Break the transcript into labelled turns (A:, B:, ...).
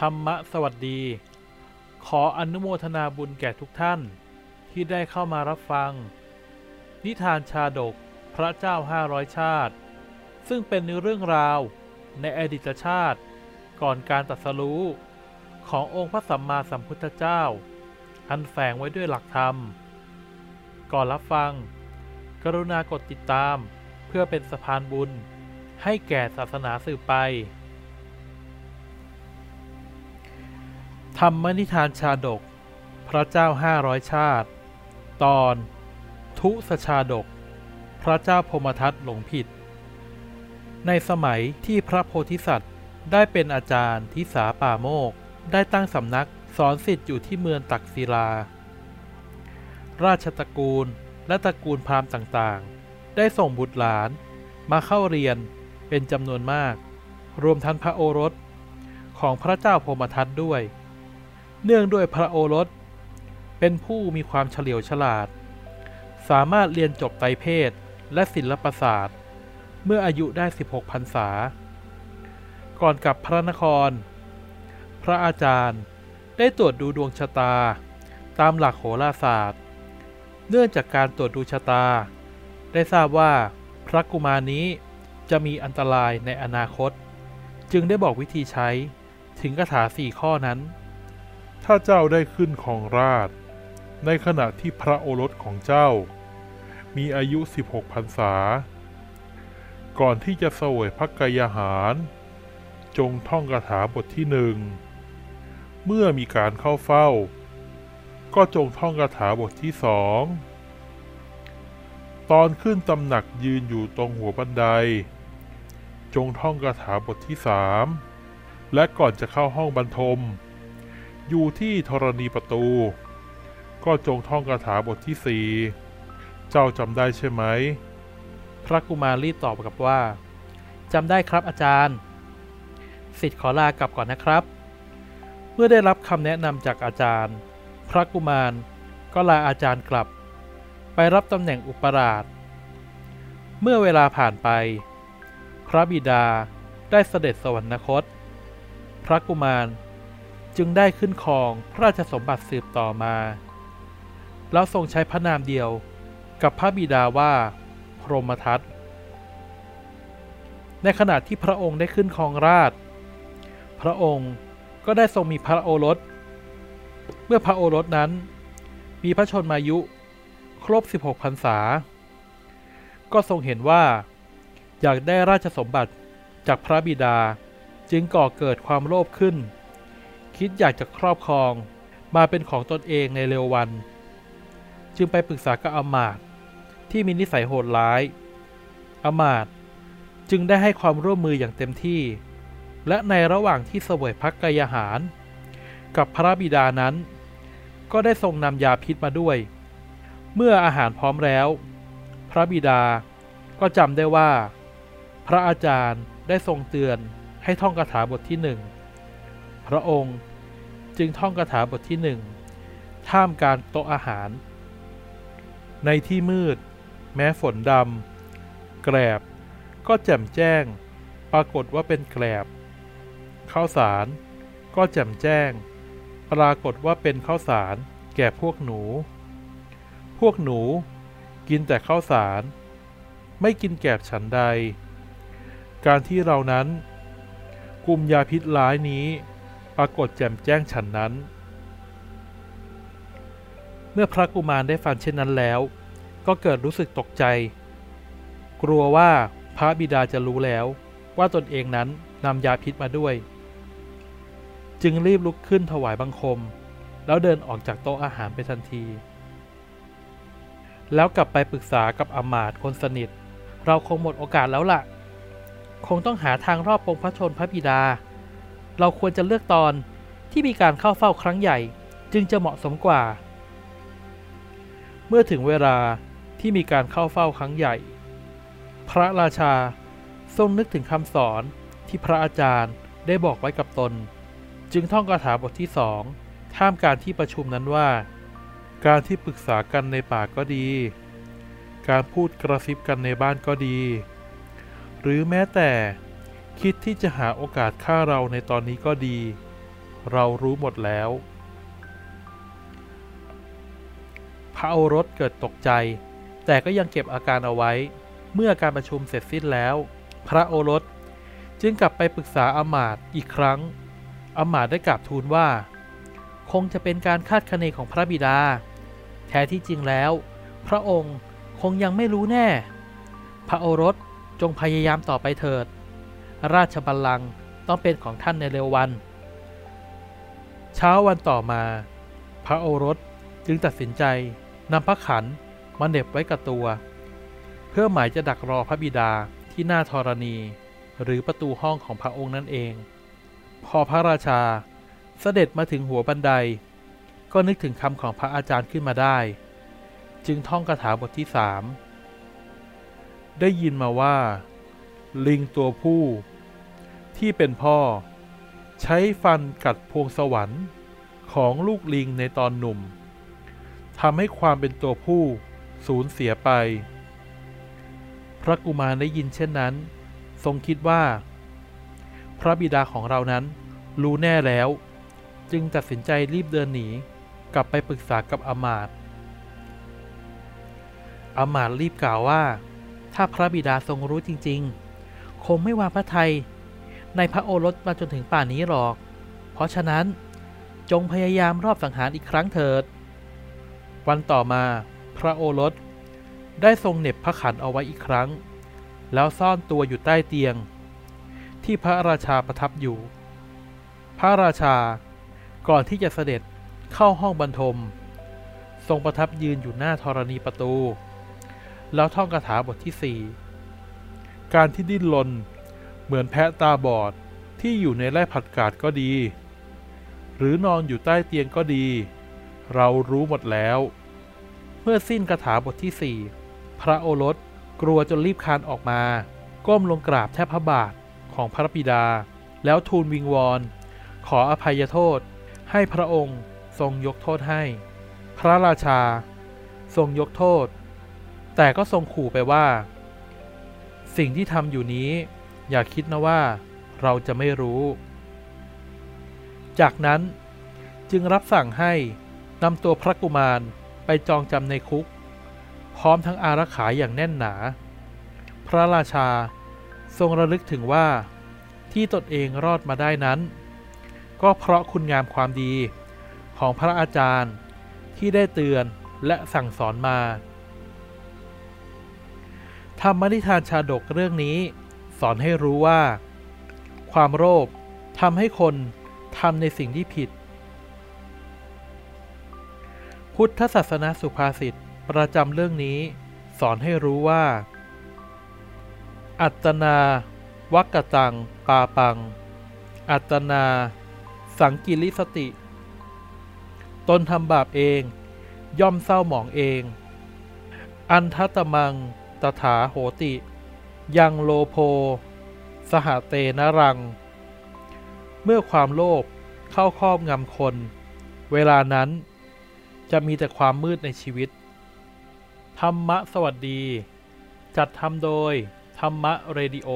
A: ธรรมะสวัสดี ขออนุโมทนาบุญแก่ทุกท่าน ที่ได้เข้ามารับฟัง นิทานชาดกพระเจ้าห้าร้อยชาติ ซึ่งเป็นเรื่องราวในอดีตชาติ ก่อนการตรัสรู้ขององค์พระสัมมาสัมพุทธเจ้า อันแฝงไว้ด้วยหลักธรรม ก่อนรับฟัง กรุณากดติดตามเพื่อเป็นสะพานบุญให้แก่ศาสนาสืบไป ธรรมนิทานชาดก พระเจ้าห้าร้อยชาติ ตอน ทุสชาดก พระเจ้าพมทัตหลงผิด ในสมัยที่พระโพธิสัตว์ได้เป็นอาจารย์ทิสาป่าโมก ได้ตั้งสำนักสอนสิทธิ์อยู่ที่เมืองตักศิลา ราชตระกูลและตระกูลพราหมณ์ต่างๆ ได้ส่งบุตรหลานมาเข้าเรียนเป็นจำนวนมาก รวมทั้งพระโอรสของพระเจ้าพมทัตด้วย เนื่องด้วยพระโอรส เป็นผู้มีความเฉลียวฉลาด สามารถเรียนจบไตรเพศและศิลปศาสตร์ เมื่ออายุได้ 16พรรษา ก่อนกลับพระนคร พระอาจารย์ได้ตรวจดูดวงชะตา ตามหลักโหราศาสตร์ เนื่องจากการตรวจดูชะตา ได้ทราบว่าพระกุมารนี้จะมีอันตรายในอนาคต จึงได้บอกวิธีใช้ถึงคาถาสี่ข้อนั้น
B: ถ้าเจ้าได้ขึ้นของราช ในขณะที่พระโอรสของเจ้า มีอายุ 16พรรษา ก่อนที่จะเสวยพระกายอาหาร จงท่องคาถาบทที่หนึ่ง เมื่อมีการเข้าเฝ้า ก็จงท่องคาถาบทที่สองตอนขึ้นตำหนักยืนอยู่ตรงหัวบันได จงท่องคาถาบทที่สามและก่อนจะเข้าห้องบรรทม อยู่ที่ธรณีประตู ก็จงท่องคาถาบทที่สี่เจ้าจำได้ใช่ไหม
A: พระกุมารรีตอบกลับว่าจำได้ครับอาจารย์ สิทธิ์ขอลากลับก่อนนะครับ เมื่อได้รับคำแนะนำจากอาจารย์ พระกุมารก็ลาอาจารย์กลับ ไปรับตำแหน่งอุปราช เมื่อเวลาผ่านไป พระบิดาได้เสด็จสวรรคต พระกุมาร จึงได้ขึ้นครองพระราชสมบัติสืบต่อมา แล้วทรงใช้พระนามเดียวกับพระบิดาว่า พรหมทัตในขณะที่พระองค์ได้ขึ้นครองราช พระองค์ก็ได้ทรงมีพระโอรส เมื่อพระโอรสนั้น มีพระชนมายุ ครบ 16พรรษา ก็ทรงเห็นว่า อยากได้ราชสมบัติจากพระบิดาจึงก่อเกิดความโลภขึ้น คิดอยากจะครอบครองมาเป็นของตนเองในเร็ววัน จึงไปปรึกษากับอมาตที่มีนิสัยโหดร้าย อมาตจึงได้ให้ความร่วมมืออย่างเต็มที่ และในระหว่างที่เสวยพักกายอาหาร กับพระบิดานั้น ก็ได้ทรงนำยาพิษมาด้วย เมื่ออาหารพร้อมแล้ว พระบิดาก็จำได้ว่า พระอาจารย์ได้ทรงเตือนให้ท่องคาถาบทที่หนึ่งพระองค์ จึงท่องคาถาบทที่หนึ่งท่ามการโต๊ะอาหาร ในที่มืด แม้ฝนดำแกรบก็แจ่มแจ้ง ปรากฏว่าเป็นแกลบข้าวสาร ก็แจ่มแจ้ง ปรากฏว่าเป็นข้าวสาร แก่พวกหนู พวกหนู กินแต่ข้าวสาร ไม่กินแกลบฉันใด การที่เรานั้นกลุ่มยาพิษร้ายนี้ ปรากฏแจ่มแจ้งฉันนั้น เมื่อพระกุมารได้ฟังเช่นนั้นแล้ว ก็เกิดรู้สึกตกใจ กลัวว่าพระบิดาจะรู้แล้วว่าตนเองนั้นนำยาพิษมาด้วย จึงรีบลุกขึ้นถวายบังคม แล้วเดินออกจากโต๊ะอาหารไปทันที แล้วกลับไปปรึกษากับอมาตย์คนสนิท เราคงหมดโอกาสแล้วล่ะ คงต้องหาทางรอบปงพระชนพระบิดา เราควรจะเลือกตอนที่มีการเข้าเฝ้าครั้งใหญ่จึงจะเหมาะสมกว่า เมื่อถึงเวลาที่มีการเข้าเฝ้าครั้งใหญ่ พระราชาทรงนึกถึงคำสอนที่พระอาจารย์ได้บอกไว้กับตน จึงท่องคาถาบทที่สองท่ามการที่ประชุมนั้นว่า การที่ปรึกษากันในป่าก็ดี การพูดกระซิบกันในบ้านก็ดี หรือแม้แต่ คิดที่จะหาโอกาสฆ่าเราในตอนนี้ก็ดี เรารู้หมดแล้ว พระโอรสเกิดตกใจ แต่ก็ยังเก็บอาการเอาไว้ เมื่อการประชุมเสร็จสิ้นแล้ว พระโอรสจึงกลับไปปรึกษาอำมาตย์อีกครั้งอำมาตย์ได้กราบทูลว่า คงจะเป็นการคาดคะเนของพระบิดา แท้ที่จริงแล้ว พระองค์คงยังไม่รู้แน่ พระโอรสจงพยายามต่อไปเถิด ราชบัลลังก์ต้องเป็นของท่านในเร็ววัน เช้าวันต่อมา พระโอรสจึงตัดสินใจนำพระขันมาเหน็บไว้กับตัว เพื่อหมายจะดักรอพระบิดาที่หน้าธรณีหรือประตูห้องของพระองค์นั่นเอง พอพระราชาเสด็จมาถึงหัวบันได ก็นึกถึงคำของพระอาจารย์ขึ้นมาได้ จึงท่องคาถาบทที่สามได้ยินมาว่า ลิงตัวผู้ ที่เป็นพ่อ ใช้ฟันกัดพวงสวรรค์ของลูกลิงในตอนหนุ่มทำให้ความเป็นตัวผู้สูญเสียไป พระกุมารได้ยินเช่นนั้น ทรงคิดว่า พระบิดาของเรานั้นรู้แน่แล้ว จึงตัดสินใจรีบเดินหนี กลับไปปรึกษากับอมาตอมาตรีบกล่าวว่า ถ้าพระบิดาทรงรู้จริงๆ คงไม่วางพระทัยในพระโอรสมาจนถึงป่านนี้หรอก เพราะฉะนั้นจงพยายามรอบสังหารอีกครั้งเถิด วันต่อมาพระโอรสได้ทรงเหน็บพระขันเอาไว้อีกครั้ง แล้วซ่อนตัวอยู่ใต้เตียง ที่พระราชาประทับอยู่ พระราชาก่อนที่จะเสด็จเข้าห้องบรรทม ทรงประทับยืนอยู่หน้าธรณีประตู แล้วท่องคาถาบทที่สี่ การที่ดิ้นรนเหมือนแพะตาบอดที่อยู่ในไร่ผัดกาดก็ดี หรือนอนอยู่ใต้เตียงก็ดี เรารู้หมดแล้ว เมื่อสิ้นคาถาบทที่สี่พระโอรสกลัวจนรีบคานออกมา ก้มลงกราบแทบพระบาทของพระบิดา แล้วทูลวิงวอนขออภัยโทษให้พระองค์ทรงยกโทษให้ พระราชา ทรงยกโทษ แต่ก็ทรงขู่ไปว่า สิ่งที่ทำอยู่นี้ อย่าคิดนะว่าเราจะไม่รู้ จากนั้นจึงรับสั่งให้นำตัวพระกุมารไปจองจำในคุก พร้อมทั้งอารักขาอย่างแน่นหนา พระราชาทรงระลึกถึงว่าที่ตนเองรอดมาได้นั้น ก็เพราะคุณงามความดีของพระอาจารย์ที่ได้เตือนและสั่งสอนมา ธรรมนิทานชาดกเรื่องนี้ สอนให้รู้ว่า ความโลภทำให้คนทำในสิ่งที่ผิด พุทธศาสนาสุภาษิตประจำเรื่องนี้ สอนให้รู้ว่า อัตนาวักตัง ปาปัง อัตนา สังกิริสติ ตนทำบาปเอง ย่อมเศร้าหมองเอง อันทัตมัง ตถาโหติ ยังโลโพ สหเตนรัง เมื่อความโลภเข้าครอบงำคน เวลานั้นจะมีแต่ความมืดในชีวิต ธรรมะสวัสดี จัดทำโดย ธรรมะเรดิโอ